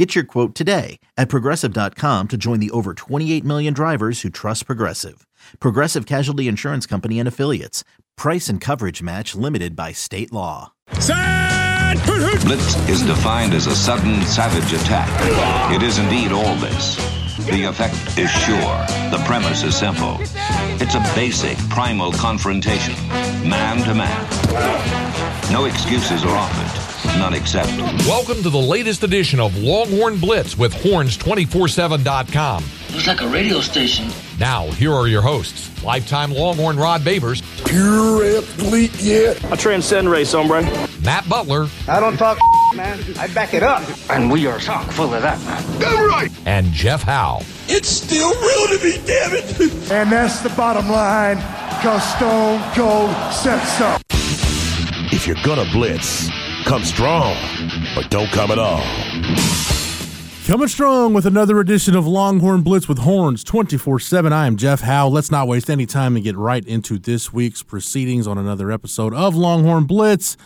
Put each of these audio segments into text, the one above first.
Get your quote today at progressive.com to join the over 28 million drivers who trust Progressive. Progressive Casualty Insurance Company and Affiliates. Price and coverage match limited by state law. Blitz is defined as a sudden, savage attack. It is indeed all this. The effect is sure. The premise is simple. It's a basic, primal confrontation, man to man. No excuses are offered, none accepted. Welcome to the latest edition of Longhorn Blitz with horns247.com. Looks like a radio station. Now, here are your hosts, lifetime Longhorn Rod Babers, Pure athlete yet. I transcend race, hombre. Matt Butler, I don't talk man. I back it up. And we are chock full of that, man. Damn right. and Jeff Howe. It's still real to me, damn it. And that's the bottom line, because Stone Cold said so. If you're gonna blitz, come strong, but don't come at all. Coming strong with another edition of Longhorn Blitz with Horns 24 7. I am Jeff Howe. Let's not waste any time and get right into this week's proceedings on another episode of Longhorn Blitz.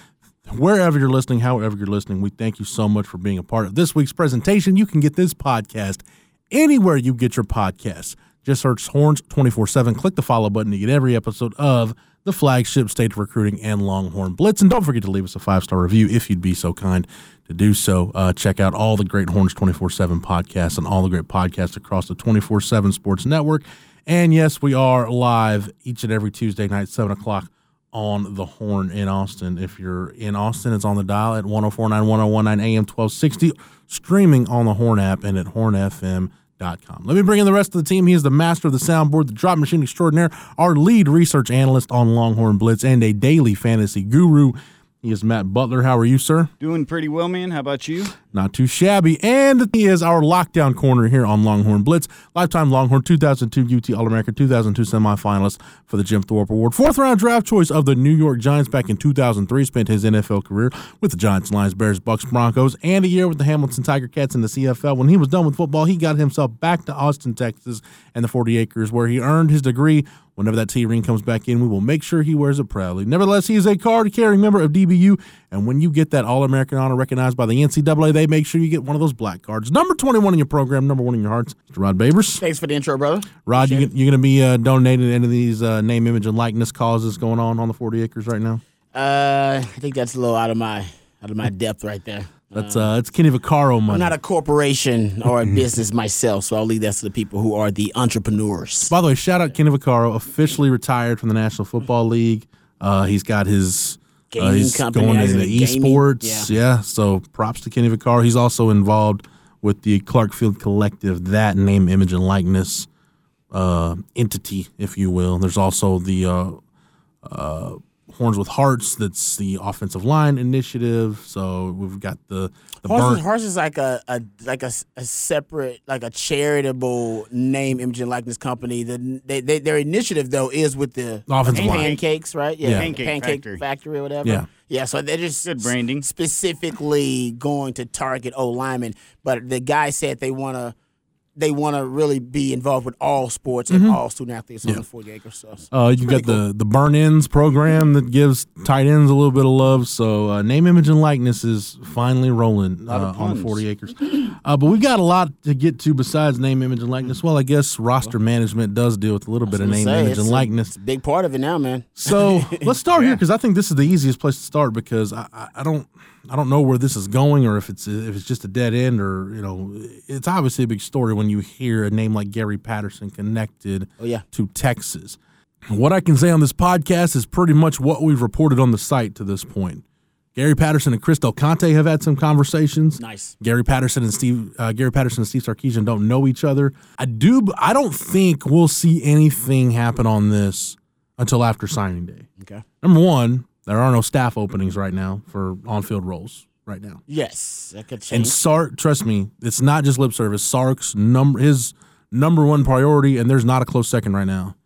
Wherever you're listening, however you're listening, we thank you so much for being a part of this week's presentation. You can get this podcast anywhere you get your podcasts. Just search Horns 24 7. Click the follow button to get every episode of the flagship state recruiting and Longhorn Blitz. And don't forget to leave us a five star review if you'd be so kind to do so. Uh, check out all the great Horns 24 7 podcasts and all the great podcasts across the 24 7 Sports Network. And yes, we are live each and every Tuesday night, 7 o'clock on the Horn in Austin. If you're in Austin, it's on the dial at 1049 1019 AM 1260, streaming on the Horn app and at hornfm.com. Let me bring in the rest of the team. He is the master of the soundboard, the drop machine extraordinaire, our lead research analyst on Longhorn Blitz, and a daily fantasy guru. He is Matt Butler. How are you, sir? Doing pretty well, man. How about you? Not too shabby. And he is our lockdown corner here on Longhorn Blitz. Lifetime Longhorn 2002 UT All American 2002 semifinalist for the Jim Thorpe Award. Fourth round draft choice of the New York Giants back in 2003. Spent his NFL career with the Giants, Lions, Bears, Bucks, Broncos, and a year with the Hamilton Tiger Cats in the CFL. When he was done with football, he got himself back to Austin, Texas, and the 40 acres where he earned his degree. Whenever that T ring comes back in, we will make sure he wears it proudly. Nevertheless, he is a card carrying member of DBU, and when you get that All American honor recognized by the NCAA, they make sure you get one of those black cards. Number 21 in your program, number one in your hearts, Mr. Rod Babers. Thanks for the intro, brother. Rod, you, you going to be uh, donating any of these uh, name, image, and likeness causes going on on the 40 acres right now? Uh, I think that's a little out of my out of my depth right there. That's uh, it's Kenny Vaccaro money. I'm not a corporation or a business myself, so I'll leave that to the people who are the entrepreneurs. By the way, shout out Kenny Vaccaro, officially retired from the National Football League. Uh, he's got his uh, he's company, going into esports. Yeah. so props to Kenny Vaccaro. He's also involved with the Clark Field Collective, that name, image, and likeness uh, entity, if you will. There's also the uh, uh, Horns with Hearts. That's the offensive line initiative. So we've got the the Horse, burn- is, is like a, a like a separate like a charitable name, image, and likeness company. The, they, they, their initiative though is with the Offensive line. pancakes, right? Yeah. Pancake pancake Factory. factory or whatever. Yeah. yeah. So they're just Good branding. specifically going to target O linemen, but the guy said they want to. They want to really be involved with all sports and all student athletes on the 40 acres. So Uh, you got the the burn ins program that gives tight ends a little bit of love. So uh, name, image, and likeness is finally rolling uh, on the forty acres. Uh, but we've got a lot to get to besides name, image, and likeness. Well, I guess roster management does deal with a little bit of name, say, image, and a- likeness. it's a big part of it now, man. So let's start here because I think this is the easiest place to start because I, I, I don't I don't know where this is going or if it's if it's just a dead end or you know it's obviously a big story when you hear a name like Gary Patterson connected Oh, yeah. to Texas. What I can say on this podcast is pretty much what we've reported on the site to this point. Gary Patterson and Chris Del Conte have had some conversations. Nice. Gary Patterson and Steve uh, Gary Patterson and Steve Sarkisian don't know each other. I do. I don't think we'll see anything happen on this until after signing day. Okay. Number one, there are no staff openings right now for on-field roles right now. Yes, that could And change. Sark, trust me, it's not just lip service. Sark's number, his number one priority, and there's not a close second right now.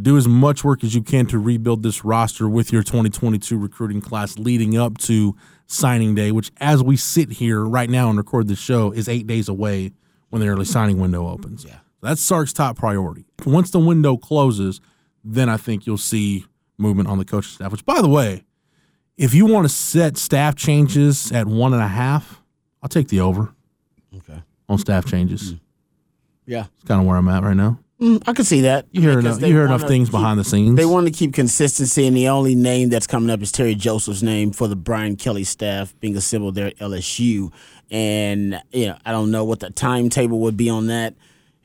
do as much work as you can to rebuild this roster with your 2022 recruiting class leading up to signing day, which, as we sit here right now and record this show, is eight days away when the early signing window opens. Yeah. That's Sark's top priority. Once the window closes, then I think you'll see movement on the coaching staff, which, by the way, if you want to set staff changes at one and a half, I'll take the over. Okay. On staff changes. Yeah. It's kind of where I'm at right now. Mm, I can see that. You hear enough. You hear enough things keep- behind the scenes. They want to keep consistency, and the only name that's coming up is Terry Joseph's name for the Brian Kelly staff being assembled there at LSU. And you know, I don't know what the timetable would be on that.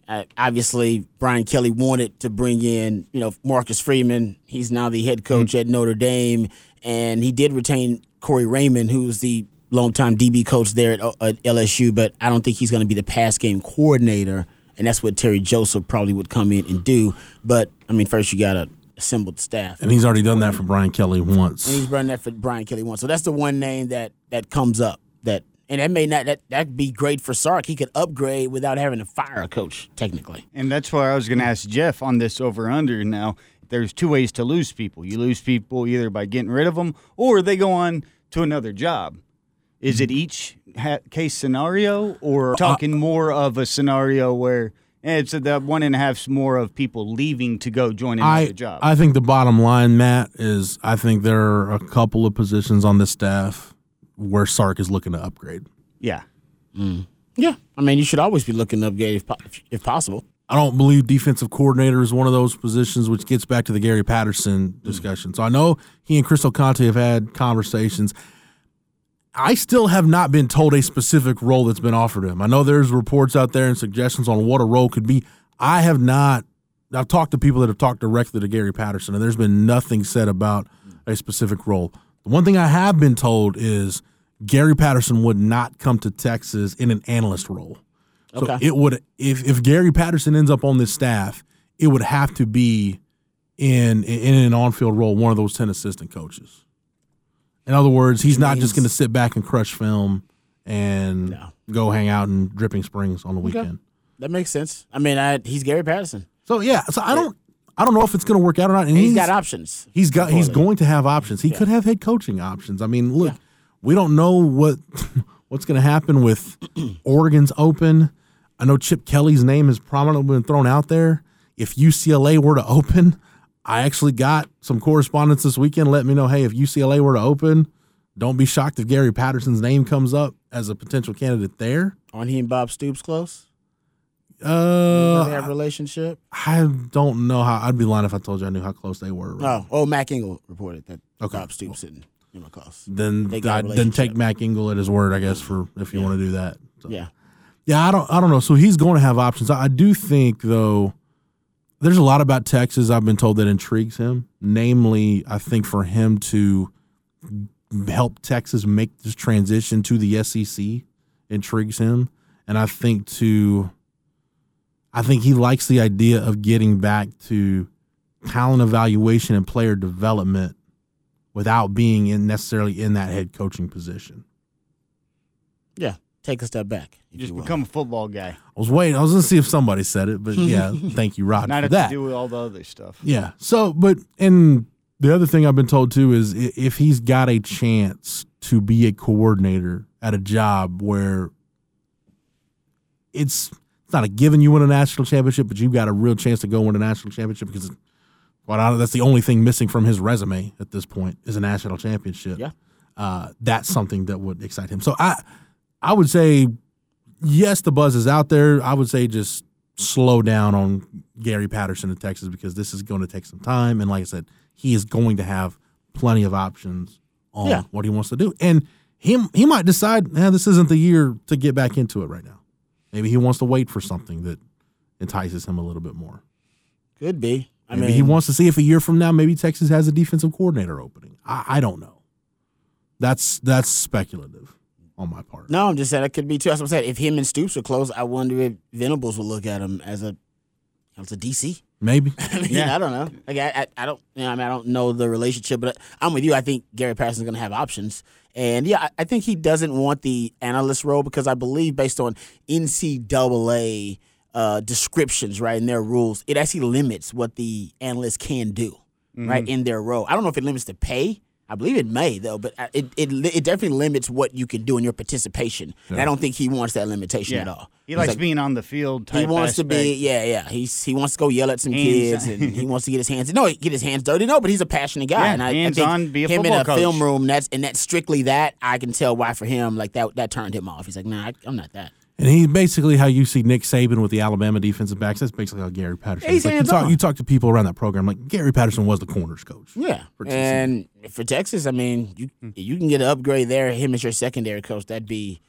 Uh, obviously, Brian Kelly wanted to bring in, you know, Marcus Freeman. He's now the head coach at Notre Dame, and he did retain Corey Raymond, who's the longtime DB coach there at, uh, at LSU. But I don't think he's going to be the pass game coordinator, and that's what Terry Joseph probably would come in and do. But I mean, first you got to assemble the staff. and he's already done that for Brian Kelly once. And he's running that for Brian Kelly once. So that's the one name that that comes up. That and that may not that that'd be great for Sark. He could upgrade without having to fire a coach, technically. And that's why I was going to ask Jeff on this over under. Now, there's two ways to lose people. You lose people either by getting rid of them or they go on to another job. Is it mm-hmm. each ha- case scenario or uh, talking more of a scenario where eh, it's that one and a half's more of people leaving to go join another I, job? I think the bottom line, Matt, is I think there are a couple of positions on the staff where Sark is looking to upgrade. yeah. Mm. Yeah, I mean, you should always be looking to upgrade if, if possible. I don't believe defensive coordinator is one of those positions, which gets back to the Gary Patterson discussion. So I know he and Chris Del Conte have had conversations. I still have not been told a specific role that's been offered him. I know there's reports out there and suggestions on what a role could be. I have not. I've talked to people that have talked directly to Gary Patterson, and there's been nothing said about a specific role. The one thing I have been told is Gary Patterson would not come to Texas in an analyst role. So Okay. it would if if Gary Patterson ends up on this staff, it would have to be in in an on-field role, one of those ten assistant coaches. In other words, he's not just going to sit back and crush film and No. go hang out in Dripping Springs on the weekend. That makes sense. I mean, I, he's Gary Patterson. So yeah, so I don't I don't know if it's going to work out or not. And And he's got options. He's got he's going to have options. He could have head coaching options. I mean, look, we don't know what what's going to happen with Oregon's open. I know Chip Kelly's name has prominently been thrown out there. If UCLA were to open, I actually got some correspondence this weekend letting me know, hey, if UCLA were to open, don't be shocked if Gary Patterson's name comes up as a potential candidate there. Aren't he and Bob Stoops close? Do they have Uh, a relationship? I don't know how. I'd be lying if I told you I knew how close they were. Oh, oh, Mac Engel reported that Okay. Bob Stoops didn't you know close. then They got a I, then take. Mac Engel at his word, I guess, for if you want to do that. So. Yeah. Yeah, I don't I don't know. So he's going to have options. I do think though there's a lot about Texas I've been told that intrigues him. Namely, I think for him to help Texas make this transition to the SEC intrigues him. And I think to I think he likes the idea of getting back to talent evaluation and player development without being in necessarily in that head coaching position. Take a step back. if Just you will. become a football guy. I was waiting. I was going to see if somebody said it, but yeah, thank you, Rod, Not for have that. to do with all the other stuff. Yeah. So, but and the other thing I've been told too is i- if he's got a chance to be a coordinator at a job where it's it's not a given you win a national championship, but you've got a real chance to go win a national championship because quite honestly, that's the only thing missing from his resume at this point is a national championship. Yeah. Uh, that's something that would excite him. So I I would say yes, the buzz is out there. I would say just slow down on Gary Patterson in Texas because this is going to take some time. And like I said, he is going to have plenty of options on Yeah. what he wants to do. And him he might decide, eh, this isn't the year to get back into it right now. Maybe he wants to wait for something that entices him a little bit more. Could be. I Maybe mean, he wants to see if a year from now, maybe Texas has a defensive coordinator opening. I, I don't know. That's that's speculative on my part. No, I'm just saying it could be too. That's what I said. If him and Stoops are close, I wonder if Venables would look at him as a as a DC. Maybe. I mean, I don't know. Like I, I, I don't. You know, I mean, I don't know the relationship, but I'm with you. I think Gary Patterson's going to have options, and yeah, I, I think he doesn't want the analyst role because I believe, based on NCAA uh, descriptions, right, in their rules, it actually limits what the analyst can do, right, in their role. I don't know if it limits the pay. I believe it may though, but uh, it it, it definitely limits what you can do in your participation. And I don't think he wants that limitation Yeah. at all. He He's likes like- being on the field. Type. He type wants to be, yeah, yeah. He's he wants to go yell at some Hands- kids, and he wants to get his hands. No, get his hands dirty. No, but he's a passionate guy, Yeah, and I, I think on, be a him in a coach. film room. That's and that's strictly that. I can tell why for him, like that that turned him off. He's like, nah, I, I'm not that. And he's basically how you see Nick Saban with the Alabama defensive backs. That's basically how Gary Patterson. He's is. Like you talk, on. you talk to people around that program, like Gary Patterson was the corners coach. Yeah, For and for Texas, I mean, you you can get an upgrade there. Him as your secondary coach, that'd be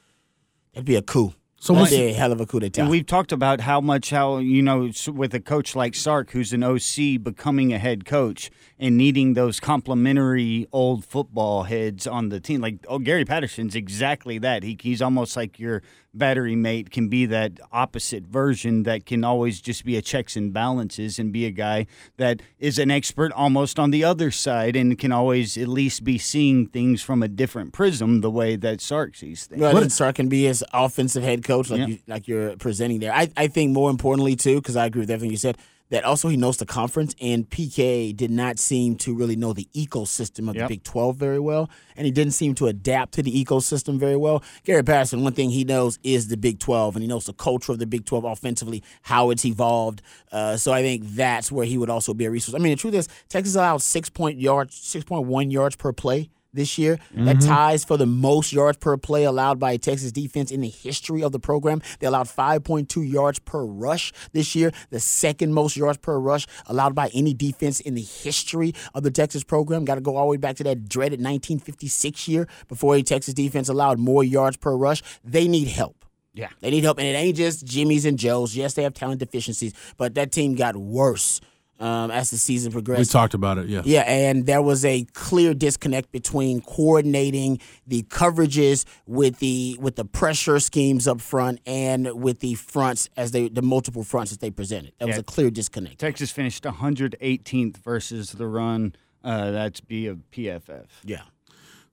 that'd be a coup. So that'd be a hell of a coup d'état. And we've talked about how much how you know with a coach like Sark, who's an OC, becoming a head coach and needing those complementary old football heads on the team. Like oh, Gary Patterson's exactly that. He, he's almost like your battery mate. Can be that opposite version that can always just be a checks and balances and be a guy that is an expert almost on the other side and can always at least be seeing things from a different prism the way that Sark sees things. Well, then Sark can be his offensive head coach, like Yeah. you like you're presenting there. I, I think more importantly too, because I agree with everything you said, that also he knows the conference, and PK did not seem to really know the ecosystem of Yep. the Big Twelve very well, and he didn't seem to adapt to the ecosystem very well. Gary Patterson, one thing he knows is the Big Twelve, and he knows the culture of the Big Twelve offensively, how it's evolved. Uh, so I think that's where he would also be a resource. I mean, the truth is, Texas allowed six point yards, six point one yards per play this year. That mm-hmm. ties for the most yards per play allowed by a Texas defense in the history of the program. They allowed 5.2 yards per rush this year, the second most yards per rush allowed by any defense in the history of the Texas program. Got to go all the way back to that dreaded 1956 year before a Texas defense allowed more yards per rush. They need help. Yeah. They need help, and it ain't just Jimmy's and Joe's. Yes, they have talent deficiencies, but that team got worse um, as the season progressed. We talked about it. Yeah. Yeah, and there was a clear disconnect between coordinating the coverages with the with the pressure schemes up front and with the fronts as they the multiple fronts that they presented. There was a clear disconnect. Texas finished 118th versus the run. Uh, that's B of PFF. Yeah.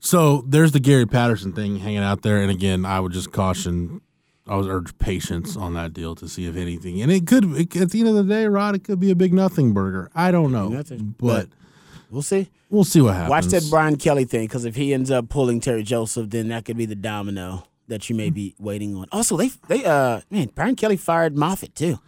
So there's the Gary Patterson thing hanging out there, and again, I would just caution, I was urge patience on that deal to see if anything, and it could it, at the end of the day, Rod, it could be a big nothing burger. I don't know, Nothing, but We'll see. we'll see what happens. Watch that Brian Kelly thing because if he ends up pulling Terry Joseph, then that could be the domino that you may be waiting on. Also, they they uh man, Brian Kelly fired Moffitt too,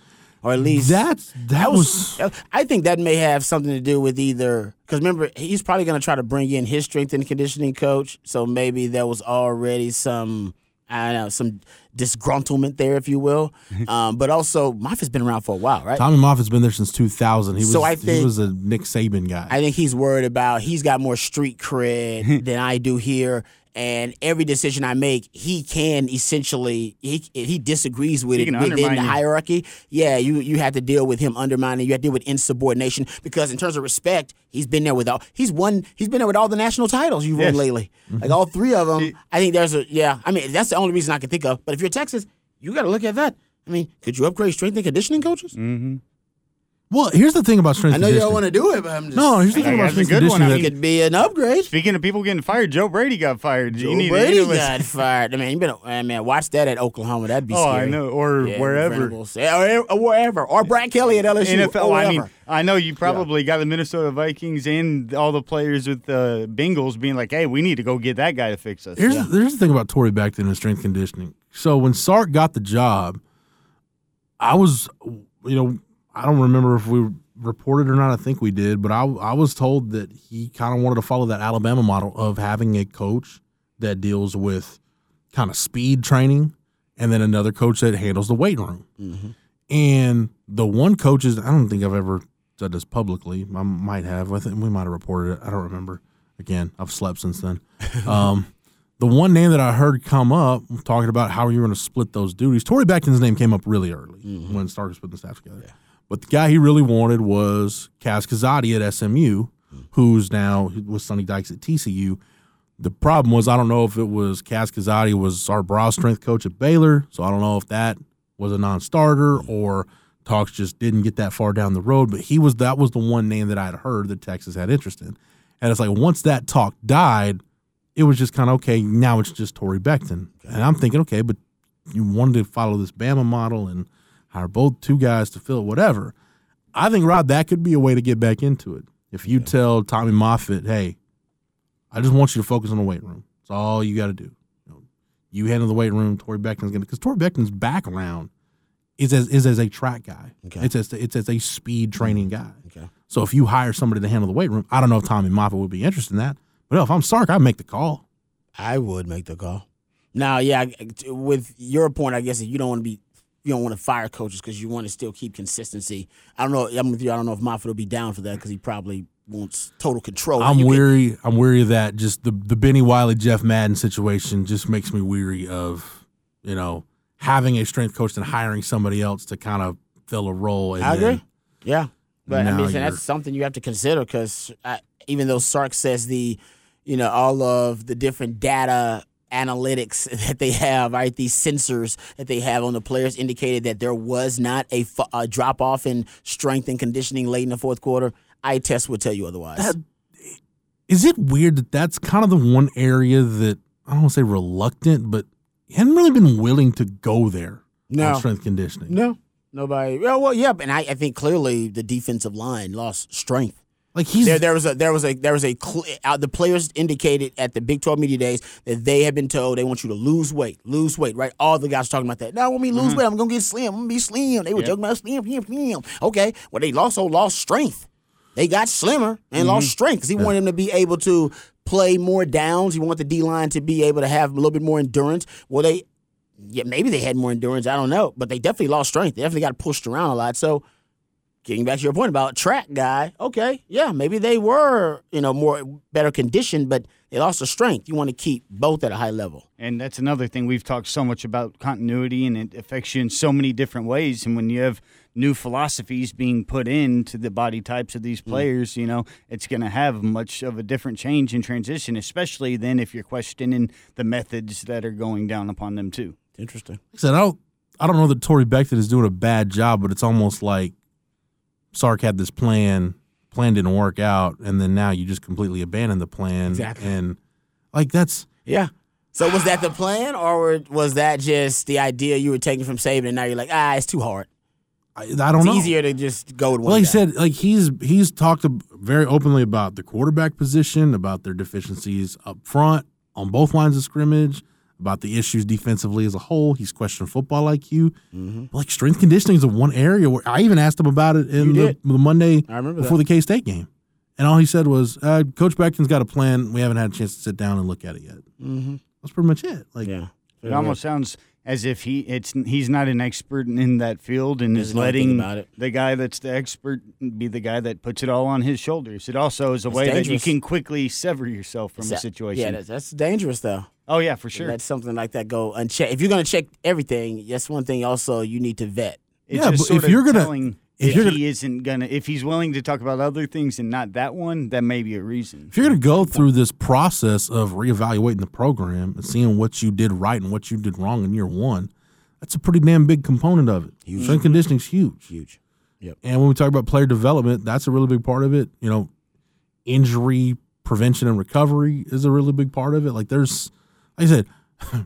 or at least That's that was I think that may have something to do with either because remember he's probably going to try to bring in his strength and conditioning coach, so maybe there was already some I know some disgruntlement there, if you will. um, but also Moffitt's been around for a while, right? Tommy Moffitt's been there since 2000. He was So I think, he was a Nick Saban guy. I think he's worried about he's got more street cred than I do here. And every decision I make, he can essentially he he disagrees with He it within the you. hierarchy. Yeah, you you have to deal with him undermining. You have to deal with insubordination because in terms of respect, he's been there with all he's won. He's been there with all the national titles you've won Yes. lately. Mm-hmm. Like all three of them. I think there's a yeah. I mean that's the only reason I can think of. But if you're Texas, you got to look at that. I mean, could you upgrade strength and conditioning coaches? Mm-hmm. Well, here's the thing about strength. I know you don't want to do it, but I'm just No, here's the thing about that's a strength good one. I conditioning. mean, that- it could be an upgrade. Speaking of people getting fired, Joe Brady got fired. Joe you need Brady to got fired. I mean, you better, I mean, watch that at Oklahoma. That'd be Oh, scary. I know, or Yeah, wherever. Venables. Yeah, or, or wherever, or Brad Kelly at LSU. NFL. or I mean, wherever. I know you probably got the Minnesota Vikings and all the players with the Bengals being like, "Hey, we need to go get that guy to fix us." Here's here's the thing about Torre Becton and strength conditioning. So when Sark got the job, I was, you know, I don't remember if we reported or not. I think we did, but I I was told that he kind of wanted to follow that Alabama model of having a coach that deals with kind of speed training, and then another coach that handles the weight room. And the one coach is I don't think I've ever said this publicly. I might have. I think we might have reported it. I don't remember. Again, I've slept since then. Um, the one name that I heard come up talking about how you're going to split those duties, Torre Becton's name came up really early when Sark was putting the staff together. But the guy he really wanted was Kaz Kazadi at SMU, who's now with Sonny Dykes at TCU. The problem was I don't know if it was Kaz Kazadi was our brow strength coach at Baylor, so I don't know if that was a non-starter or talks just didn't get that far down the road. But he was that was the one name that I had heard that Texas had interest in, and it's like once that talk died, it was just kind of okay. Now it's just Torre Becton, and I'm thinking, okay, but you wanted to follow this Bama model and hire both two guys to fill whatever. I think Rod, that could be a way to get back into it. If you tell Tommy Moffitt, hey, I just want you to focus on the weight room. That's all you got to do. You, know, you handle the weight room. Torre Becton's gonna because Torre Becton's background is as is as a track guy. Okay. It's as it's as a speed training mm-hmm. guy. Okay. So if you hire somebody to handle the weight room, I don't know if Tommy Moffitt would be interested in that. But if I'm Sark, I'd make the call. I would make the call. Now, yeah, with your point, I guess if you don't want to be, you don't want to fire coaches because you want to still keep consistency. I don't know. I'm with you. I don't know if Moffitt will be down for that because he probably wants total control. I'm You can- weary. I'm weary of that. Just the the Bennie Wylie, Jeff Madden situation just makes me weary of you know having a strength coach and hiring somebody else to kind of fill a role. I then- agree. Yeah, but I mean, that's something you have to consider because even though Sark says the, you know, all of the different data analytics that they have, right, these sensors that they have on the players indicated that there was not a, drop off in strength and conditioning late in the fourth quarter. I test would tell you otherwise. That- Is it weird that that's kind of the one area that I don't want to say reluctant, but he hadn't really been willing to go there No. on strength conditioning. no, nobody. Well, well, yeah, and I, I think clearly the defensive line lost strength. Like he's there, there was a there was a there was a uh, the players indicated at the Big 12 media days that they had been told they want you to lose weight, lose weight, right? All the guys talking about that. Now, when me lose weight, I'm gonna get slim. I'm gonna be slim. They were joking about slim, slim, slim. Okay, well they also lost strength. They got slimmer and lost strength because he wanted them to be able to play more downs. He wanted the D line to be able to have a little bit more endurance. Well, they yeah maybe they had more endurance. I don't know, but they definitely lost strength. They definitely got pushed around a lot. So getting back to your point about track guy, okay, yeah, maybe they were, you know, more better conditioned, but they lost the strength. You want to keep both at a high level. And that's another thing we've talked so much about continuity, and it affects you in so many different ways. And when you have new philosophies being put into the body types of Mm. these players, you know, it's going to have much of a different change in transition, especially then if you're questioning the methods that are going down upon them too. Interesting. Like I said, I don't, I don't know that Torre Becton is doing a bad job, but it's almost like Sark had this plan, plan didn't work out, and then now you just completely abandon the plan. Exactly. And like that's Yeah. So was that the plan, or was that just the idea you were taking from Saban, and now you're like, ah, it's too hard. I, I don't know. It's know. easier to just go with one. Well, he guy. said like he's he's talked very openly about the quarterback position, about their deficiencies up front on both lines of scrimmage, about the issues defensively as a whole. He's questioned football IQ. Mm-hmm. Like strength conditioning is the one area where I even asked him about it in the, the Monday I remember before that. the K State game, and all he said was, uh, "Coach Becton's got a plan. We haven't had a chance to sit down and look at it yet." Mm-hmm. That's pretty much it. Like, Yeah. It almost sounds as if he it's he's not an expert in that field and is Doesn't know anything letting about it. the guy that's the expert be the guy that puts it all on his shoulders. It also is a It's way that you can quickly sever yourself from a Yeah, situation. that's, that's dangerous, though. Oh yeah, for sure. Let something like that go unchecked. If you're going to check everything, that's one thing. Also, you need to vet. It's Yeah, just but sort if of you're gonna- telling if if you're he gonna- isn't gonna if he's willing to talk about other things and not that one, that may be a reason. If you're going to go through this process of reevaluating the program and seeing what you did right and what you did wrong in year one, that's a pretty damn big component of it. Huge. Strength conditioning is huge. Huge. And when we talk about player development, that's a really big part of it. You know, injury prevention and recovery is a really big part of it. Like there's, like I said,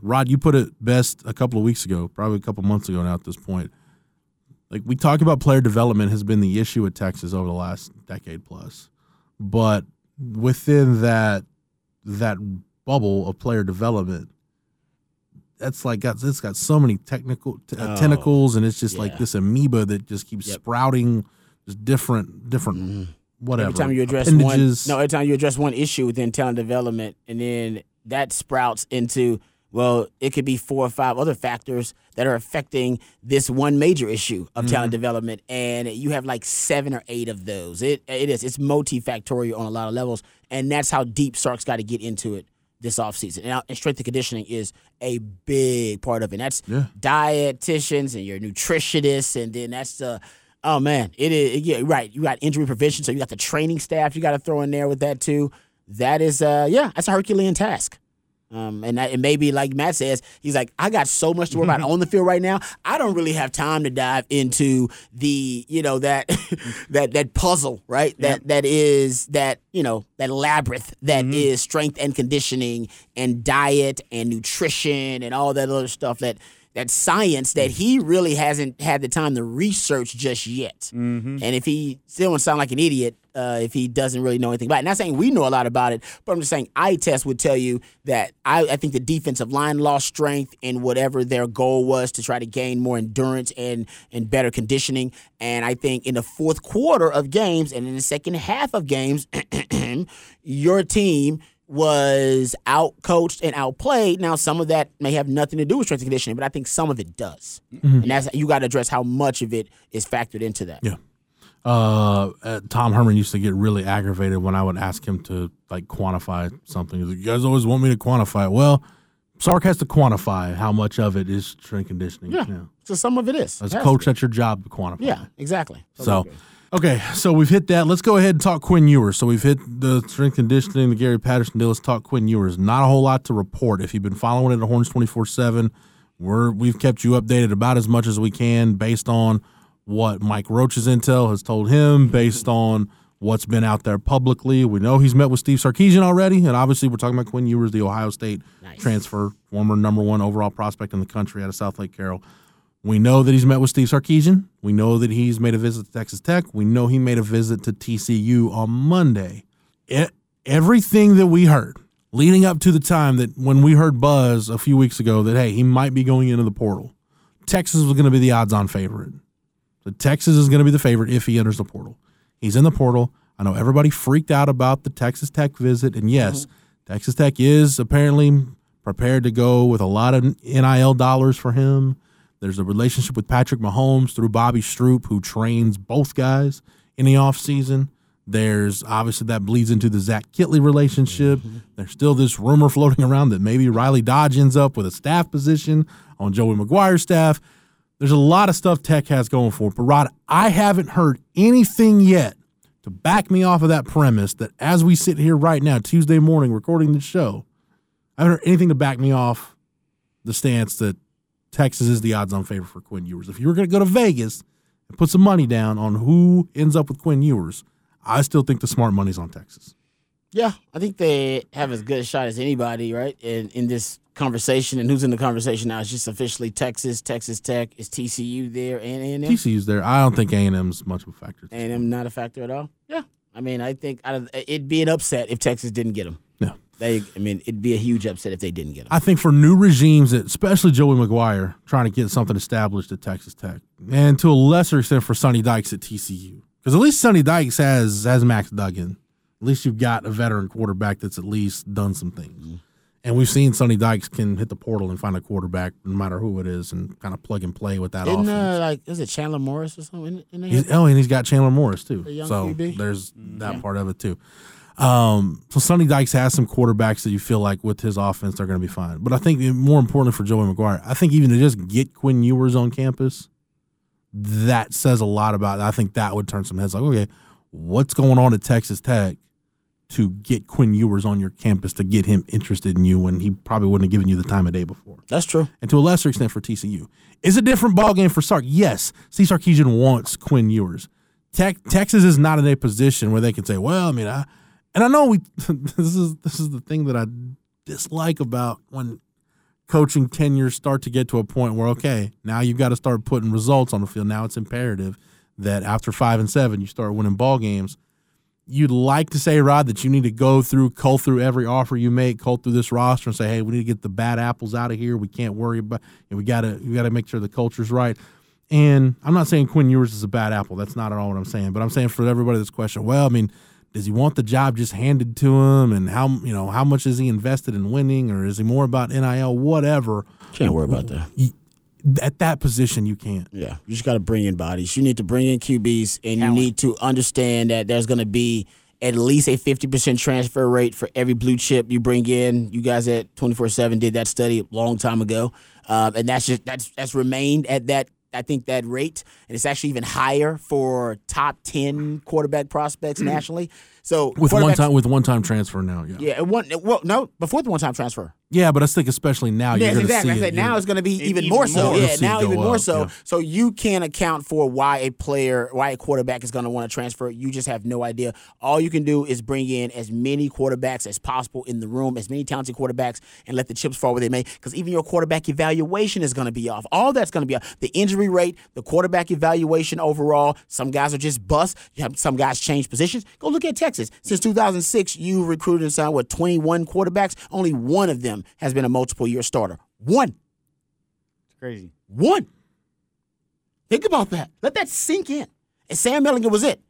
Rod, you put it best a couple of weeks ago, probably a couple months ago now at this point. Like we talk about player development has been the issue at Texas over the last decade plus, but within that that bubble of player development, that's like got it's got so many technical t- uh, Oh, tentacles, and it's just yeah. like this amoeba that just keeps Yep. sprouting, just different different whatever. Every time you address one, no, every time you address one issue within talent development, and then that sprouts into well, it could be four or five other factors that are affecting this one major issue of mm-hmm. talent development, and you have like seven or eight of those. It it is it's multifactorial on a lot of levels, and that's how deep Sark's got to get into it this offseason. And, uh, and strength and conditioning is a big part of it. And that's Yeah. dietitians and your nutritionists, and then that's the oh man, it is yeah right. You got injury prevention, so you got the training staff you got to throw in there with that too. That is uh yeah, that's a Herculean task. Um, and that, and maybe like Matt says, he's like, I got so much to worry about on the field right now. I don't really have time to dive into the, you know, that that that puzzle, right? That that is that you know that labyrinth that is strength and conditioning and diet and nutrition and all that other stuff that that science that he really hasn't had the time to research just yet. And if he still won't sound like an idiot uh, if he doesn't really know anything about it. Not saying we know a lot about it, but I'm just saying eye test would tell you that I, I think the defensive line lost strength in whatever their goal was to try to gain more endurance and and better conditioning. And I think in the fourth quarter of games and in the second half of games, your team was out coached and outplayed. Now, some of that may have nothing to do with strength and conditioning, but I think some of it does. And that's you got to address how much of it is factored into that. Yeah. Uh, uh, Tom Herman used to get really aggravated when I would ask him to like quantify something. He's like, you guys always want me to quantify it. Well, Sark has to quantify how much of it is strength conditioning. Yeah. So some of it is. As a coach, that's your job to quantify. Yeah, exactly. So, okay, so we've hit that. Let's go ahead and talk Quinn Ewers. So we've hit the strength conditioning, the Gary Patterson deal. Let's talk Quinn Ewers. Not a whole lot to report. If you've been following it at Horns twenty four seven, we're we've kept you updated about as much as we can based on what Mike Roach's intel has told him, based on what's been out there publicly. We know he's met with Steve Sarkisian already, and obviously we're talking about Quinn Ewers, the Ohio State transfer, former number one overall prospect in the country out of Southlake Carroll. We know that he's met with Steve Sarkisian. We know that he's made a visit to Texas Tech. We know he made a visit to TCU on Monday. E- everything that we heard leading up to the time that when we heard buzz a few weeks ago that, hey, he might be going into the portal, Texas was going to be the odds on favorite. So Texas is going to be the favorite if he enters the portal. He's in the portal. I know everybody freaked out about the Texas Tech visit. And yes, mm-hmm. Texas Tech is apparently prepared to go with a lot of NIL dollars for him. There's a relationship with Patrick Mahomes through Bobby Stroupe, who trains both guys in the offseason. There's obviously that bleeds into the Zach Kittley relationship. Mm-hmm. There's still this rumor floating around that maybe Riley Dodge ends up with a staff position on Joey McGuire's staff. There's a lot of stuff Tech has going for it. But Rod, I haven't heard anything yet to back me off of that premise that as we sit here right now, Tuesday morning, recording the show, I haven't heard anything to back me off the stance that Texas is the odds on favorite for Quinn Ewers. If you were going to go to Vegas and put some money down on who ends up with Quinn Ewers, I still think the smart money's on Texas. Yeah, I think they have as good a shot as anybody, right? In in this conversation, and who's in the conversation now? It's just officially Texas, Texas Tech. Is TCU there and A&M? TCU's there. I don't think A&M's much of a factor. A&M not a factor at all. Yeah, I mean, I think out of, it'd be an upset if Texas didn't get them. Yeah. They, I mean, it'd be a huge upset if they didn't get them. I think for new regimes, especially Joey McGuire, trying to get something established at Texas Tech, and to a lesser extent for Sonny Dykes at TCU, because at least Sonny Dykes has has Max Duggan. At least you've got a veteran quarterback that's at least done some things. And we've seen Sonny Dykes can hit the portal and find a quarterback, no matter who it is, and kind of plug and play with that Isn't offense. uh, like is it Chandler Morris or something? In, in? He's, oh, and he's got Chandler Morris too. So QB? there's that part of it too. Um, so Sonny Dykes has some quarterbacks that you feel like with his offense they're going to be fine. But I think more importantly for Joey McGuire, I think even to just get Quinn Ewers on campus, that says a lot about. I think that would turn some heads. Like, okay, what's going on at Texas Tech to get Quinn Ewers on your campus to get him interested in you when he probably wouldn't have given you the time of day before That's true. and to a lesser extent for TCU. Is a different ballgame for Sark. Yes, Steve Sarkisian wants Quinn Ewers. Tech, Texas is not in a position where they can say, "Well, I mean, I," and I know we. this is this is the thing that I dislike about when coaching tenures start to get to a point where okay, now you've got to start putting results on the field. Now it's imperative that after five and seven, you start winning ball games you'd like to say, Rod, that you need to go through, cull through every offer you make, cull through this roster, and say, hey, we need to get the bad apples out of here. We can't worry about. And we gotta we gotta make sure the culture's right. And I'm not saying Quinn Ewers is a bad apple. That's not at all what I'm saying. But I'm saying for everybody that's questioning, well, I mean, does he want the job just handed to him, and how you know how much is he invested in winning, or is he more about NIL, whatever? Can't worry about that. At that position, you can't. Yeah, you just got to bring in bodies. You need to bring in QBs, and you need to understand that there's going to be at least a 50% transfer rate for every blue chip you bring in. You guys at 24/7 did that study a long time ago, um, and that's just that's that's remained at that. I think that rate, and it's actually even higher for top 10 quarterback prospects mm. nationally. So with one time with one time transfer now. Yeah. Yeah, it one. Well, no, before the one time transfer. Yeah, but I think especially now Yes, you're exactly. see I it. said now You're- it's going to be even even more so. more. Yeah, now go even more up, so. yeah. So you can't account for why a player, why a quarterback is going to want to transfer. You just have no idea. All you can do is bring in as many quarterbacks as possible in the room, as many talented quarterbacks, and let the chips fall where they may. Because even your quarterback evaluation is going to be off. All that's going to be off. The injury rate, the quarterback evaluation overall. Some guys are just bust. You have some guys change positions. Go look at Texas. Since 2006, you recruited and signed what 21 quarterbacks. Only one of them has been a multiple year starter. One. It's crazy. One. Think about that. Let that sink in. And Sam Ehlinger was it.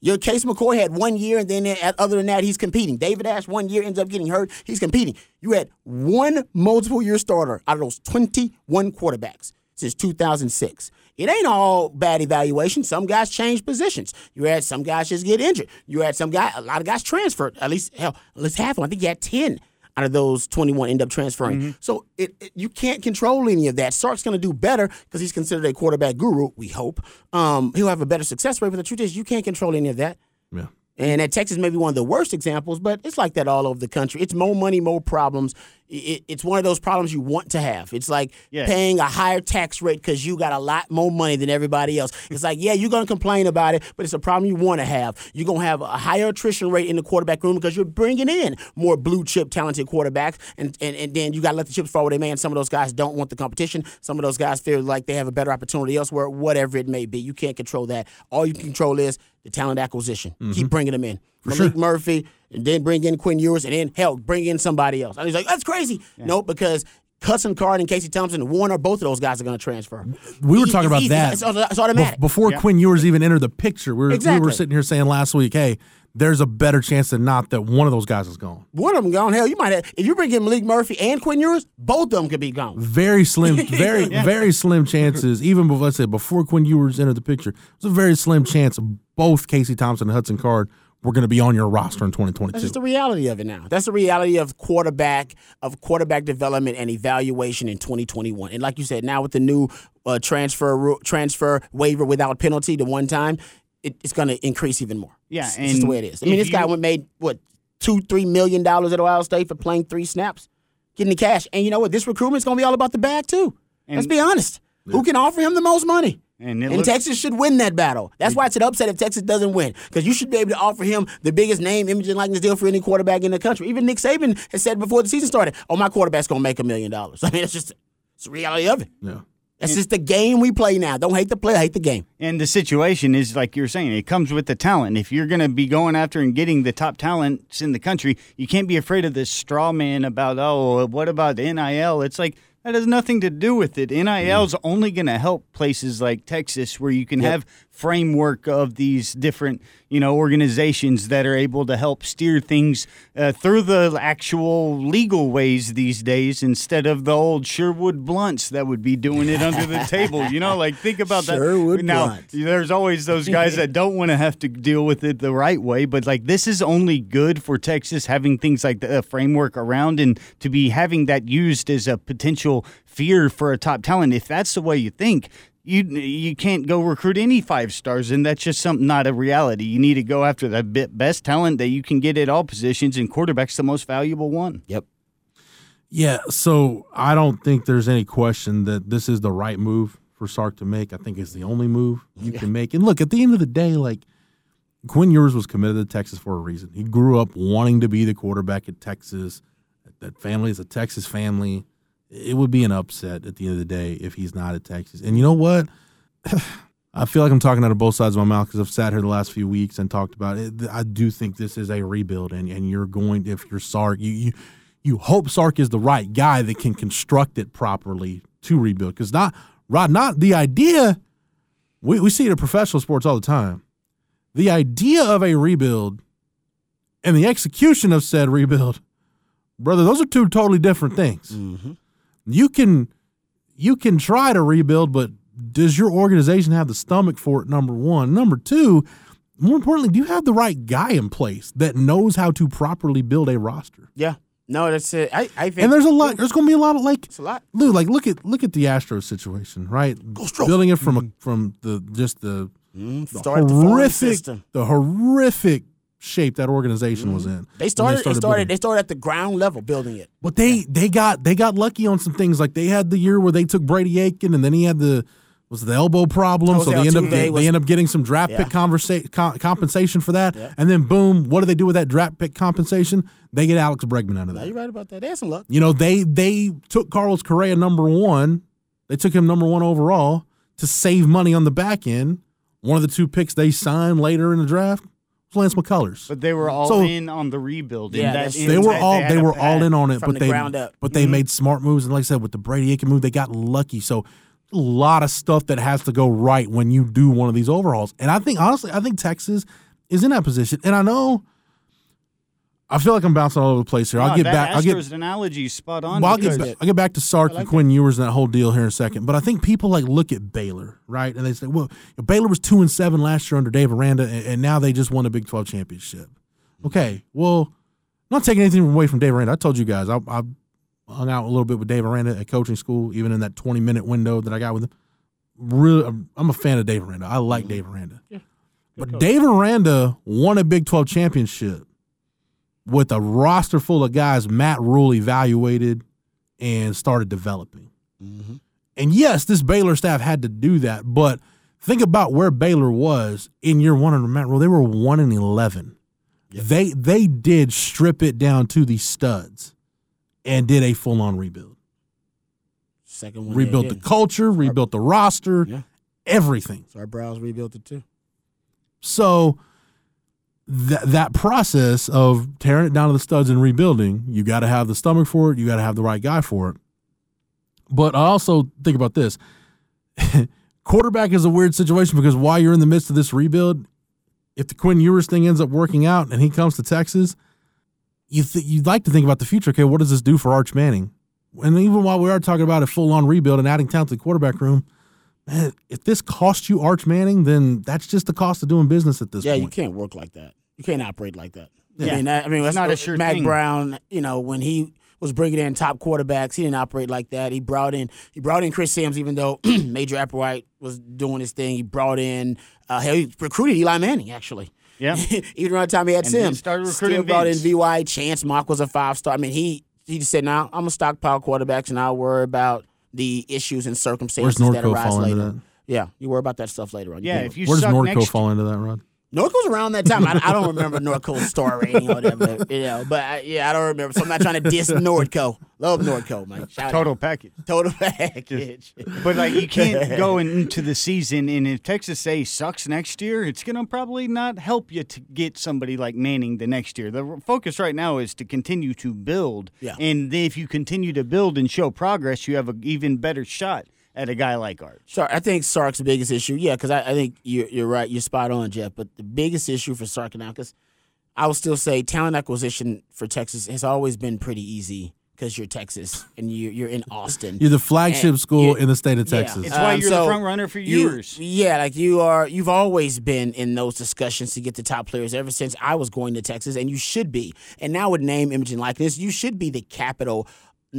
Your Case McCoy had one year, and then other than that, he's competing. David Ash one year ends up getting hurt. He's competing. You had one multiple year starter out of those 21 quarterbacks since 2006. It ain't all bad evaluation. Some guys change positions. You had some guys just get injured. You had some guy, a lot of guys transferred. At least hell, least half them. I think you had 10 out of those 21 end up transferring. So it, it- you can't control any of that. Sark's going to do better because he's considered a quarterback guru. We hope um, he'll have a better success rate. But the truth is, you can't control any of that. Yeah. And at Texas may be one of the worst examples, but it's like that all over the country. It's more money, more problems. It, it's one of those problems you want to have. It's like Yeah. paying a higher tax rate because you got a lot more money than everybody else. It's like, yeah, you're going to complain about it, but it's a problem you want to have. You're going to have a higher attrition rate in the quarterback room because you're bringing in more blue chip talented quarterbacks, and, and, and then you got to let the chips fall where they may. And some of those guys don't want the competition. Some of those guys feel like they have a better opportunity elsewhere, whatever it may be. You can't control that. All you can control is the talent acquisition. Mm-hmm. Keep bringing them in. Maalik Murphy, and then bring in Quinn Ewers, and then hell, bring in somebody else. And he's like, that's crazy. No, because Hudson Card and Casey Thompson Warner, both of those guys are going to transfer. We were It's talking about easy. that It's, it's automatic. Bef- before Quinn Ewers even entered the picture. We were, we were sitting here saying last week, hey, there's a better chance than not that one of those guys is gone. One of them gone. Hell, you might have. If you bring in Maalik Murphy and Quinn Ewers, both of them could be gone. Very slim, very, very slim chances. Even before, let's say before Quinn Ewers entered the picture, it was a very slim chance both Casey Thompson and Hudson Card were going to be on your roster in 2022. That's 2022. just the reality of it now. That's the reality of quarterback of quarterback development and evaluation in 2021. And like you said, now with the new uh, transfer transfer waiver without penalty to one time, it, it's going to increase even more. Yeah, it's, it's just the way it is. I mean, if this guy you- went made what two, three million dollars at Ohio State for playing three snaps, getting the cash. And you know what? This recruitment's going to be all about the bag too. Let's be honest. Who can offer him the most money? And And look- Texas should win that battle. That's why it's an upset if Texas doesn't win. Because you should be able to offer him the biggest name, image, and likeness deal for any quarterback in the country. Even Nick Saban has said before the season started, oh, my quarterback's going to make a million dollars. I mean, it's just it's the reality of it. Yeah. That's just the game we play now. Don't hate the player, hate the game. And the situation is like you're saying, it comes with the talent. If you're going to be going after and getting the top talents in the country, you can't be afraid of this straw man about, oh, what about NIL? It's like that has nothing to do with it. NIL is only going to help places like Texas where you can have framework of these different, you know, organizations that are able to help steer things uh, through the actual legal ways these days instead of the old Sherwood Blounts that would be doing it under the table. You know, like think about that. Sherwood now, Blount. there's always those guys that don't want to have to deal with it the right way, but like this is only good for Texas having things like the framework around and to be having that used as a potential fear for a top talent. If that's the way you think, you you can't go recruit any five stars, and that's just something not a reality. You need to go after the best talent that you can get at all positions, and quarterback's the most valuable one. Yep. Yeah, so I don't think there's any question that this is the right move for Sark to make. I think it's the only move you can make. And look, at the end of the day, like Quinn Ewers was committed to Texas for a reason. He grew up wanting to be the quarterback at Texas. That family is a Texas family. It would be an upset at the end of the day if he's not at Texas. And you know what? I feel like I'm talking out of both sides of my mouth because I've sat here the last few weeks and talked about it. I do think this is a rebuild, and, and you're going if you're Sark, you you you hope Sark is the right guy that can construct it properly to rebuild. Because not Rod, not the idea. We we see it in professional sports all the time. The idea of a rebuild and the execution of said rebuild, brother, those are two totally different things. Mm-hmm. You can you can try to rebuild, but does your organization have the stomach for it? Number one. Number two, more importantly, do you have the right guy in place that knows how to properly build a roster? Yeah. No, that's it. I, I think. And there's a lot. There's going to be a lot of like. It's a lot. Dude, like look at look at the Astros situation, right? Building it from a, mm-hmm. from the just the, mm-hmm. the Start the horrific system. the horrific shape that organization was in. Mm-hmm. They started. They started. They started at the ground level building it. But they they got they got lucky on some things. Like they had the year where they took Brady Aiken, and then he had the was the elbow problem, so they end up they, was- end up getting some draft Yeah. pick conversa- com- compensation for that. And then boom, what do they do with that draft pick compensation? They get Alex Bregman out of that. you're right about that. They had some luck. You know, they they took Carlos Correa number one. They took him number one overall to save money on the back end. One of the two picks they signed later in the draft was Lance McCullers. But they were all So- in on the rebuild. Yeah, that, they were all had they were all in on it, but the they ground up. but they mm-hmm. made smart moves. And like I said, with the Brady Aiken move, they got lucky. So a lot of stuff that has to go right when you do one of these overhauls. And I think honestly, I think Texas is in that position. And I know I feel like I'm bouncing all over the place here. I'll get back. I'll get analogy spot on. well, I'll get, back, I'll get back to Sark and Quinn Ewers and that whole deal here in a second. But I think people like look at Baylor, right? And they say, well, Baylor was two and seven last year under Dave Aranda, and, and now they just won a Big 12 championship. Okay, well, not taking anything away from Dave Aranda. I told you guys, I, I hung out a little bit with Dave Aranda at coaching school, even in that 20 minute window that I got with him. Really, I'm, a fan of Dave Aranda. I like Dave Aranda. Yeah. but Dave Aranda won a Big 12 championship with a roster full of guys Matt Rhule evaluated and started developing. Mm-hmm. And yes, this Baylor staff had to do that, but think about where Baylor was in year one under Matt Rhule. They were one and eleven. They they did strip it down to the studs and did a full on rebuild. Second one. Rebuilt the culture, rebuilt the roster, Yeah. everything. So our brows rebuilt it too. So that that process of tearing it down to the studs and rebuilding, you got to have the stomach for it. You got to have the right guy for it. But I also think about this: quarterback is a weird situation because while you're in the midst of this rebuild, if the Quinn Ewers thing ends up working out and he comes to Texas, you th- you'd like to think about the future. Okay, what does this do for Arch Manning? And even while we are talking about a full on rebuild and adding talent to the quarterback room, man, if this costs you Arch Manning, then that's just the cost of doing business at this point. Yeah, you can't work like that. You can't operate like that. Yeah. I mean, that, I mean, that's not a sure Mack thing. Brown. You know, when he was bringing in top quarterbacks, he didn't operate like that. He brought in he brought in Chris Sims, even though Major Applewhite was doing his thing. He brought in uh, hell, he recruited Eli Manning actually. Yeah. even around the time he had And then Sims, started still recruiting brought in VY. Chance Mock was a five star. I mean, he he just said, "Now I'm gonna stockpile quarterbacks, and I'll worry about the issues and circumstances that arise later." that? Yeah, you worry about that stuff later on. You Yeah, can't- if you Where does suck Norco next fall into that, Rod? Norco's around that time. I, I don't remember Norco's star rating or whatever, you know. But I, yeah, I don't remember. So I'm not trying to diss Norco. Love Norco, man. Shout total out. package. total package. But like you can't go into the season and if Texas A sucks next year, it's gonna probably not help you to get somebody like Manning the next year. The focus right now is to continue to build. Yeah. And if you continue to build and show progress, you have an even better shot at a guy like Arch. Sark, I think Sark's biggest issue. Yeah, because I, I think you're, you're right. You're spot on, Jeff. But the biggest issue for Sark now, because I will still say talent acquisition for Texas has always been pretty easy because you're Texas and you're, you're in Austin. You're the flagship school in the state of Yeah. Texas. It's why Um, you're the front runner for you- years. Yeah, like you are. You've always been in those discussions to get the top players ever since I was going to Texas, and you should be. And now with name, image, and likeness, you should be the capital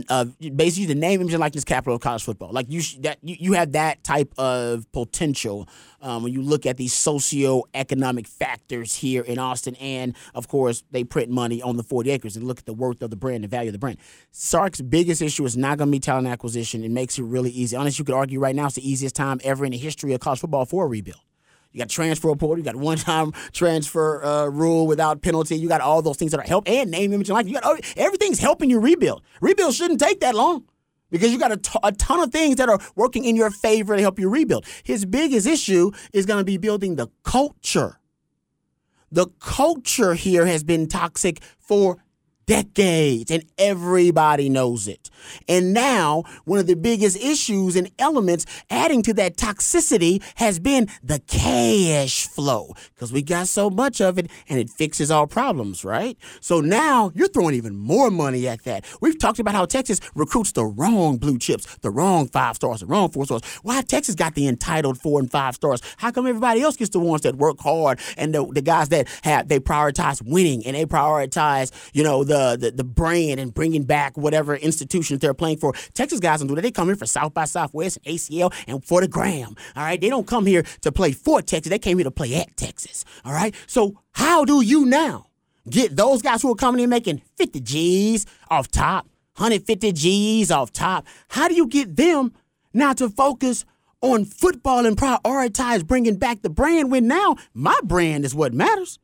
of basically the name, image, and likeness capital of college football. Like you, that you, you have that type of potential um, when you look at these socio-economic factors here in Austin, and of course they print money on the forty acres and look at the worth of the brand, the value of the brand. Sark's biggest issue is not going to be talent acquisition. It makes it really easy. Honestly, you could argue right now it's the easiest time ever in the history of college football for a rebuild. You got transfer portal. You got one time transfer uh, rule without penalty. You got all those things that are help and name, image, and like. You got everything's helping you rebuild. Rebuild shouldn't take that long because you got a t- a ton of things that are working in your favor to help you rebuild. His biggest issue is going to be building the culture. The culture here has been toxic for decades, and everybody knows it. And now, one of the biggest issues and elements adding to that toxicity has been the cash flow because we got so much of it and it fixes all problems, right? So now you're throwing even more money at that. We've talked about how Texas recruits the wrong blue chips, the wrong five stars, the wrong four stars. Why Texas got the entitled four and five stars? How come everybody else gets the ones that work hard and the, the guys that have they prioritize winning and they prioritize, you know, the the, the the brand and bringing back whatever institution they're playing for. Texas guys don't do that. They come here for South by Southwest ACL and for the gram. All right, they don't come here to play for Texas. They came here to play at Texas. All right, so how do you now get those guys who are coming in making 50 G's off top, 150 G's off top? How do you get them now to focus? On football and prioritize bringing back the brand when now my brand is what matters.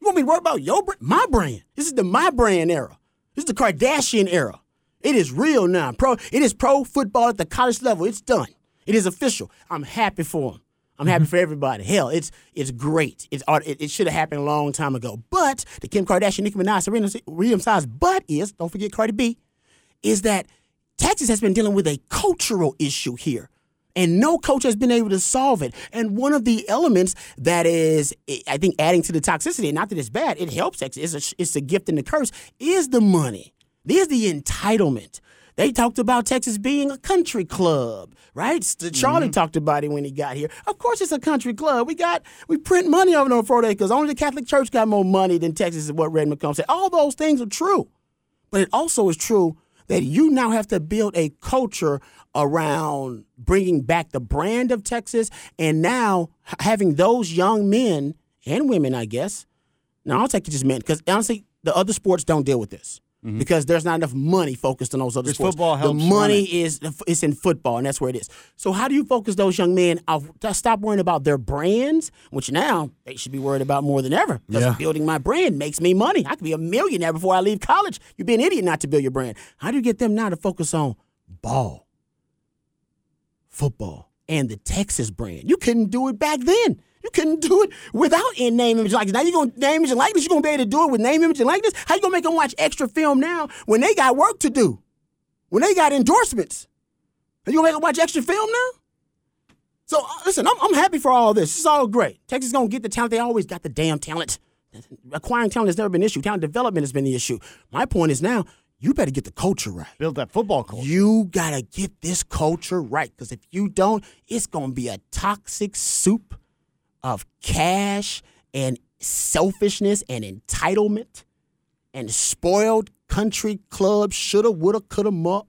You want me to worry about your brand? My brand. This is the my brand era. This is the Kardashian era. It is real now. Pro. It is pro football at the college level. It's done. It is official. I'm happy for them. I'm happy mm-hmm. for everybody. Hell, it's it's great. It's it, it should have happened a long time ago. But the Kim Kardashian, Nicki Minaj, Serena Williams size. But is don't forget Cardi B, is that Texas has been dealing with a cultural issue here and no coach has been able to solve it. And one of the elements that is, I think, adding to the toxicity, not that it's bad, it helps Texas, it's a, it's a gift and a curse, is the money. There's the entitlement. They talked about Texas being a country club, right? Charlie mm-hmm. talked about it when he got here. Of course, it's a country club. We got we print money over on Friday because only the Catholic Church got more money than Texas. Is what Red McCombs said. All those things are true, but it also is true that you now have to build a culture around bringing back the brand of Texas and now having those young men and women, I guess. Now, I'll take it just men because honestly, the other sports don't deal with this. Mm-hmm. Because there's not enough money focused on those other sports. Football the money is it's in football, and that's where it is. So how do you focus those young men? I'll stop worrying about their brands, which now they should be worried about more than ever. Because yeah. building my brand makes me money. I could be a millionaire before I leave college. You'd be an idiot not to build your brand. How do you get them now to focus on ball? football and the Texas brand. You couldn't do it back then. You couldn't do it without in name, image, likeness. Now you're gonna name, image, and likeness. You're gonna be able to do it with name, image, and likeness. How you gonna make them watch extra film now when they got work to do? When they got endorsements? Are you gonna make them watch extra film now? So uh, listen, I'm, I'm happy for all this. It's all great. Texas is gonna get the talent. They always got the damn talent. Acquiring talent has never been an issue. Talent development has been the issue. My point is now you better get the culture right. Build that football culture. You got to get this culture right because if you don't, it's going to be a toxic soup of cash and selfishness and entitlement and spoiled country club shoulda, woulda, coulda, muck.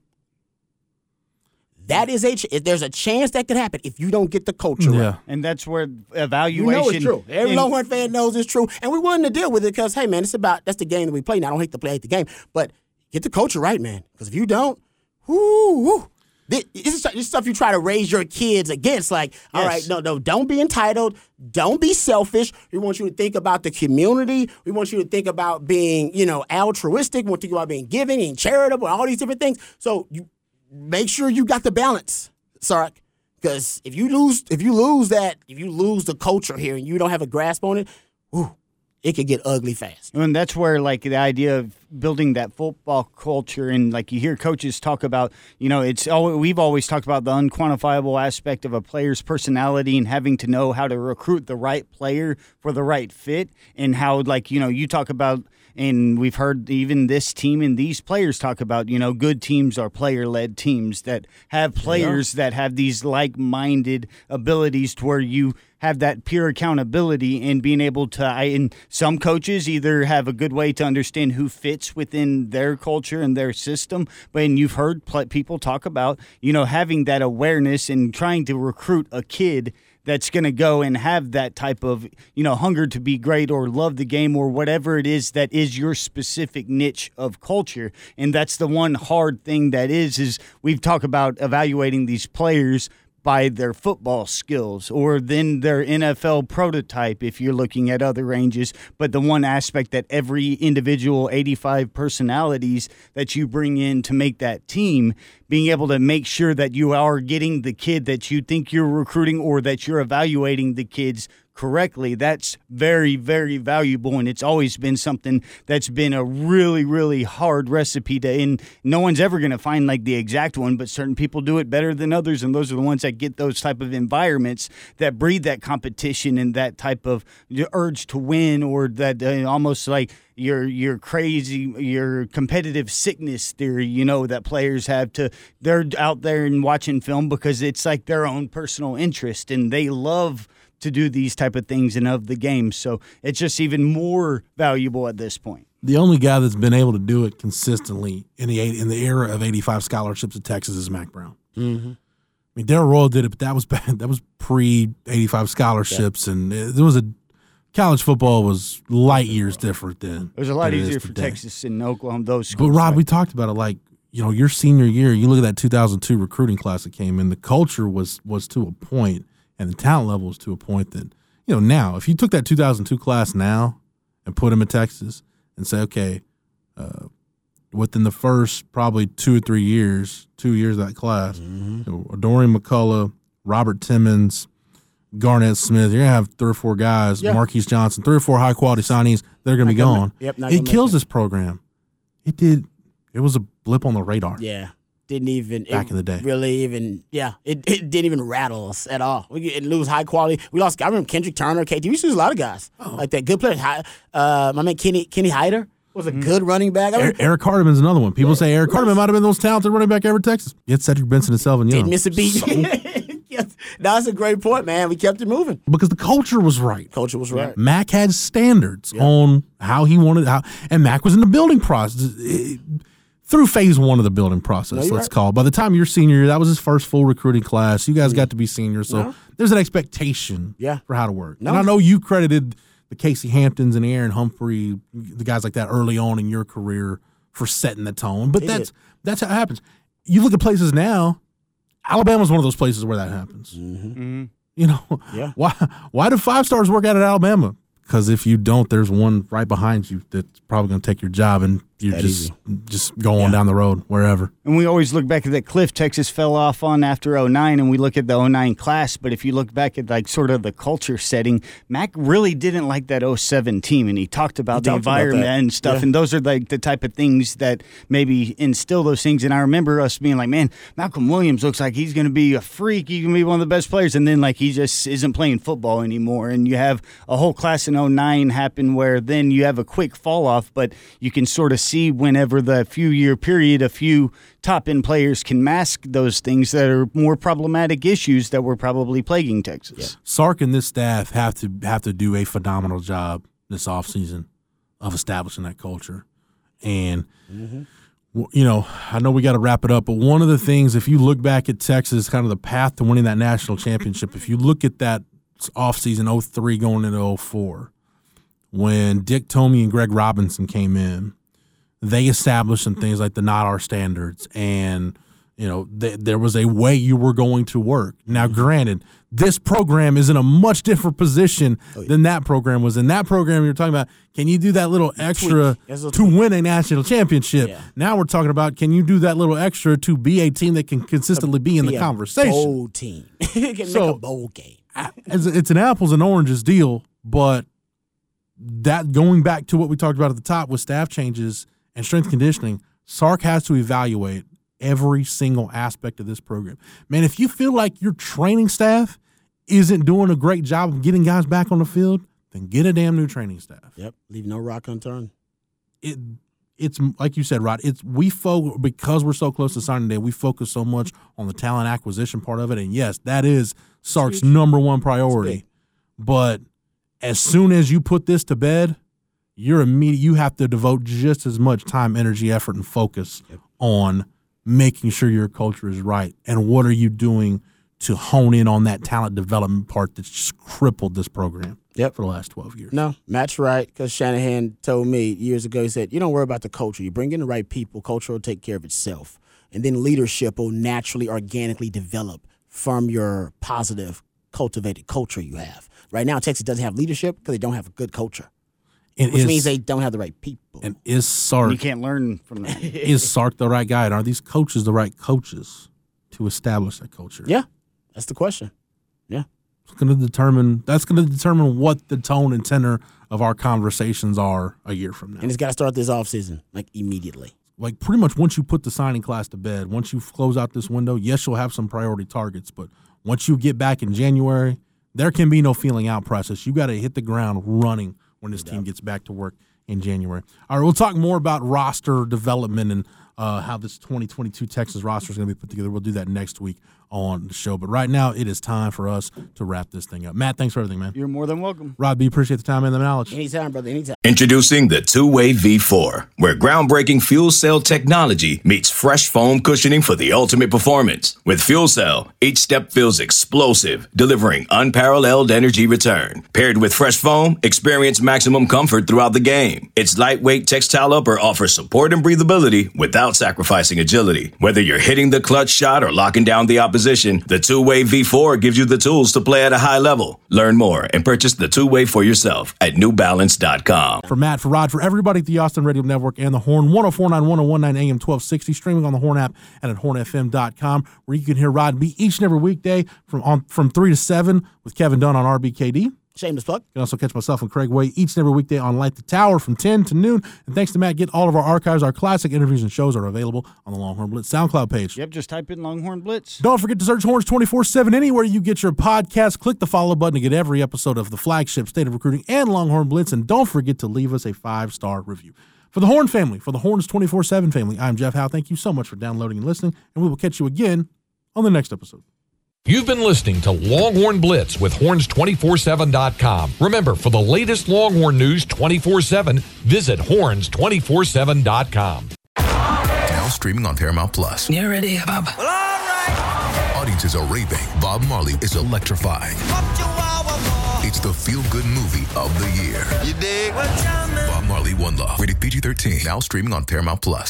That is a ch- there's a chance that could happen if you don't get the culture yeah. right. And that's where evaluation. You know it's true. Every Longhorn fan knows it's true, and we're willing to deal with it because hey man, it's about that's the game that we play. Now I don't hate to play the game, but get the culture right, man. Because if you don't, whoo, whoo, this, this, is, stuff you try to raise your kids against. Like, all right, no, no, don't be entitled. Don't be selfish. We want you to think about the community. We want you to think about being, you know, altruistic. We want to think about being giving and charitable and all these different things. So you make sure you got the balance, Sark. Because if you lose, if you lose that, if you lose the culture here and you don't have a grasp on it, whoo, it could get ugly fast. And that's where like the idea of building that football culture and like you hear coaches talk about, you know, it's all we've always talked about the unquantifiable aspect of a player's personality and having to know how to recruit the right player for the right fit and how like, you know, you talk about and we've heard even this team and these players talk about you know good teams are player led teams that have players yeah. that have these like minded abilities to where you have that pure accountability and being able to I, and some coaches either have a good way to understand who fits within their culture and their system but and you've heard people talk about you know having that awareness and trying to recruit a kid that's going to go and have that type of you know hunger to be great or love the game or whatever it is that is your specific niche of culture. And that's the one hard thing that is is we've talked about evaluating these players by their football skills or then their NFL prototype if you're looking at other ranges. But the one aspect that every individual 85 personalities that you bring in to make that team, being able to make sure that you are getting the kid that you think you're recruiting or that you're evaluating the kids correctly, that's very, very valuable. And it's always been something that's been a really, really hard recipe to, and no one's ever going to find like the exact one, but certain people do it better than others. And those are the ones that get those type of environments that breed that competition and that type of urge to win or that uh, almost like, your your crazy your competitive sickness theory you know that players have to they're out there and watching film because it's like their own personal interest and they love to do these type of things and of the game. So it's just even more valuable at this point. The only guy that's been able to do it consistently in the eight, in the era of 85 scholarships at Texas is Mack Brown. Mm-hmm. I mean, Darrell Royal did it, but that was back, that was pre 85 scholarships, and it, there was a college football was light years different then. It was a lot than it is easier for today. Texas and Oklahoma. Those But schools. Rod, we talked about it like you know your senior year. You look at that 2002 recruiting class that came in. The culture was was to a point, and the talent level to a point that you know now. If you took that 2002 class now and put them in Texas and say, okay, uh, within the first probably two or three years, two years of that class, Mm-hmm. Dorian McCullough, Robert Timmons. Garnett Smith, you're gonna have three or four guys, Yeah. Marquise Johnson, three or four high quality signees. They're gonna be Not gonna gone. yep, it kills this program. It did. It was a blip on the radar. Yeah. Didn't even Back it in the day. Really even yeah. It, it didn't even rattle us at all. We didn't lose high quality. We lost I remember Kendrick Turner, KT. We used to lose a lot of guys. Oh. Like that. Good players. Hi- Uh my man Kenny Kenny Hayter was a good running back. I mean, Eric Hardeman's another one. People say Eric Hardeman might have been the most talented running back ever at Texas. Yet Cedric Benson and Selvin Young. didn't miss a beat. So- yes. That's a great point, man. We kept it moving. because the culture was right. Culture was right. Mack had standards on how he wanted how, and Mack was in the building process eh, through phase one of the building process. No, let's right. call. By the time you're senior, that was his first full recruiting class. You guys got to be seniors, so No. there's an expectation. Yeah. for how to work. No. And I know you credited the Casey Hamptons and Aaron Humphrey, the guys like that early on in your career for setting the tone. But They that's did. that's how it happens. You look at places now. Alabama's one of those places where that happens. Mhm. You know, Yeah. why why do five stars work out at Alabama? Because if you don't, there's one right behind you that's probably going to take your job, and you're That just easy. just going down the road wherever. And we always look back at that cliff Texas fell off on after 09 and we look at the 09 class, but if you look back at like sort of the culture setting, Mack really didn't like that 07 team and he talked about He the talked environment that. and stuff Yeah. and those are like the type of things that maybe instill those things and I remember us being like, "Man, Malcolm Williams looks like he's going to be a freak, he's going to be one of the best players." And then like he just isn't playing football anymore and you have a whole class in 09 happen where then you have a quick fall off, but you can sort of see whenever the few year period a few top end players can mask those things that are more problematic issues that were probably plaguing Texas. Sark and this staff have to have to do a phenomenal job this offseason of establishing that culture. And w- you know, I know we got to wrap it up, but one of the things, if you look back at Texas, kind of the path to winning that national championship, if you look at that offseason 03 going into 04, when Dick Tomey and Greg Robinson came in, they established some things like the not our standards and you know th- there was a way you were going to work. Now mm-hmm. granted this program is in a much different position oh, than that program was. In that program you're talking about can you do that little extra to win a national championship? Yeah. now we're talking about can you do that little extra to be a team that can consistently be in Be the a conversation? Bold team. Can make So- a bowl game. it's an apples and oranges deal, but that going back to what we talked about at the top with staff changes and strength conditioning, Sark has to evaluate every single aspect of this program. Man, if you feel like your training staff isn't doing a great job of getting guys back on the field, then get a damn new training staff. Yep. Leave no rock unturned. It it's like you said, Rod. It's we focus because we're so close to signing day. We focus so much on the talent acquisition part of it, and yes, that is Sark's number one priority. But as soon as you put this to bed, you're immediate. You have to devote just as much time, energy, effort, and focus on making sure your culture is right. And what are you doing to hone in on that talent development part that's just crippled this program Yep. for the last twelve years? No, Matt's right because Shanahan told me years ago. He said, "You don't worry about the culture. You bring in the right people. Culture will take care of itself, and then leadership will naturally, organically develop from your positive, cultivated culture you have. Right now, Texas doesn't have leadership because they don't have a good culture, And which is- means they don't have the right people. and is Sark You can't learn from that. is Sark the right guy? And are these coaches the right coaches to establish that culture? yeah, that's the question. Yeah, It's going to determine. That's going to determine what the tone and tenor of our conversations are a year from now. and it's got to start this offseason, like immediately. like pretty much once you put the signing class to bed, once you close out this window, yes, you'll have some priority targets, but once you get back in January, there can be no feeling out process. You got to hit the ground running when this team gets back to work in January. All right, we'll talk more about roster development and uh, how this 2022 Texas roster is going to be put together. We'll do that next week on the show. But right now, it is time for us to wrap this thing up. Matt, thanks for everything, man. You're more than welcome. Rod B, appreciate the time and the knowledge. Anytime, brother. Anytime. Introducing the Two Way V4, where groundbreaking fuel cell technology meets fresh foam cushioning for the ultimate performance. With fuel cell, each step feels explosive, delivering unparalleled energy return. Paired with fresh foam, experience maximum comfort throughout the game. Its lightweight textile upper offers support and breathability without sacrificing agility. Whether you're hitting the clutch shot or locking down the opposition, the Two Way V4 gives you the tools to play at a high level. Learn more and purchase the Two Way for yourself at newbalance.com. For Matt, for Rod, for everybody at the Austin Radio Network and the Horn, 1049 1019 AM 1260, streaming on the Horn app and at hornfm.com, where you can hear Rod B each and every weekday from on from 3 to 7 with Kevin Dunn on RBKD. Shameless plug. You can also catch myself and Craig Way each and every weekday on Light the Tower from 10 to noon. And thanks to Matt, get all of our archives. Our classic interviews and shows are available on the Longhorn Blitz SoundCloud page. Yep, just type in Longhorn Blitz. Don't forget to search Horns 24 7 anywhere you get your podcast. Click the follow button to get every episode of the flagship State of Recruiting and Longhorn Blitz. And don't forget to leave us a five star review. For the Horn family, for the Horns 24 7 family, I'm Jeff Howe. Thank you so much for downloading and listening. And we will catch you again on the next episode. You've been listening to Longhorn Blitz with horns247.com. Remember, for the latest Longhorn news 24 7, visit horns247.com. Now streaming on Paramount Plus. You ready, Bob? Well, all right. Audiences are raving. Bob Marley is electrifying. It's the feel good movie of the year. You dig? Bob Marley One Love. Rated PG 13. Now streaming on Paramount Plus.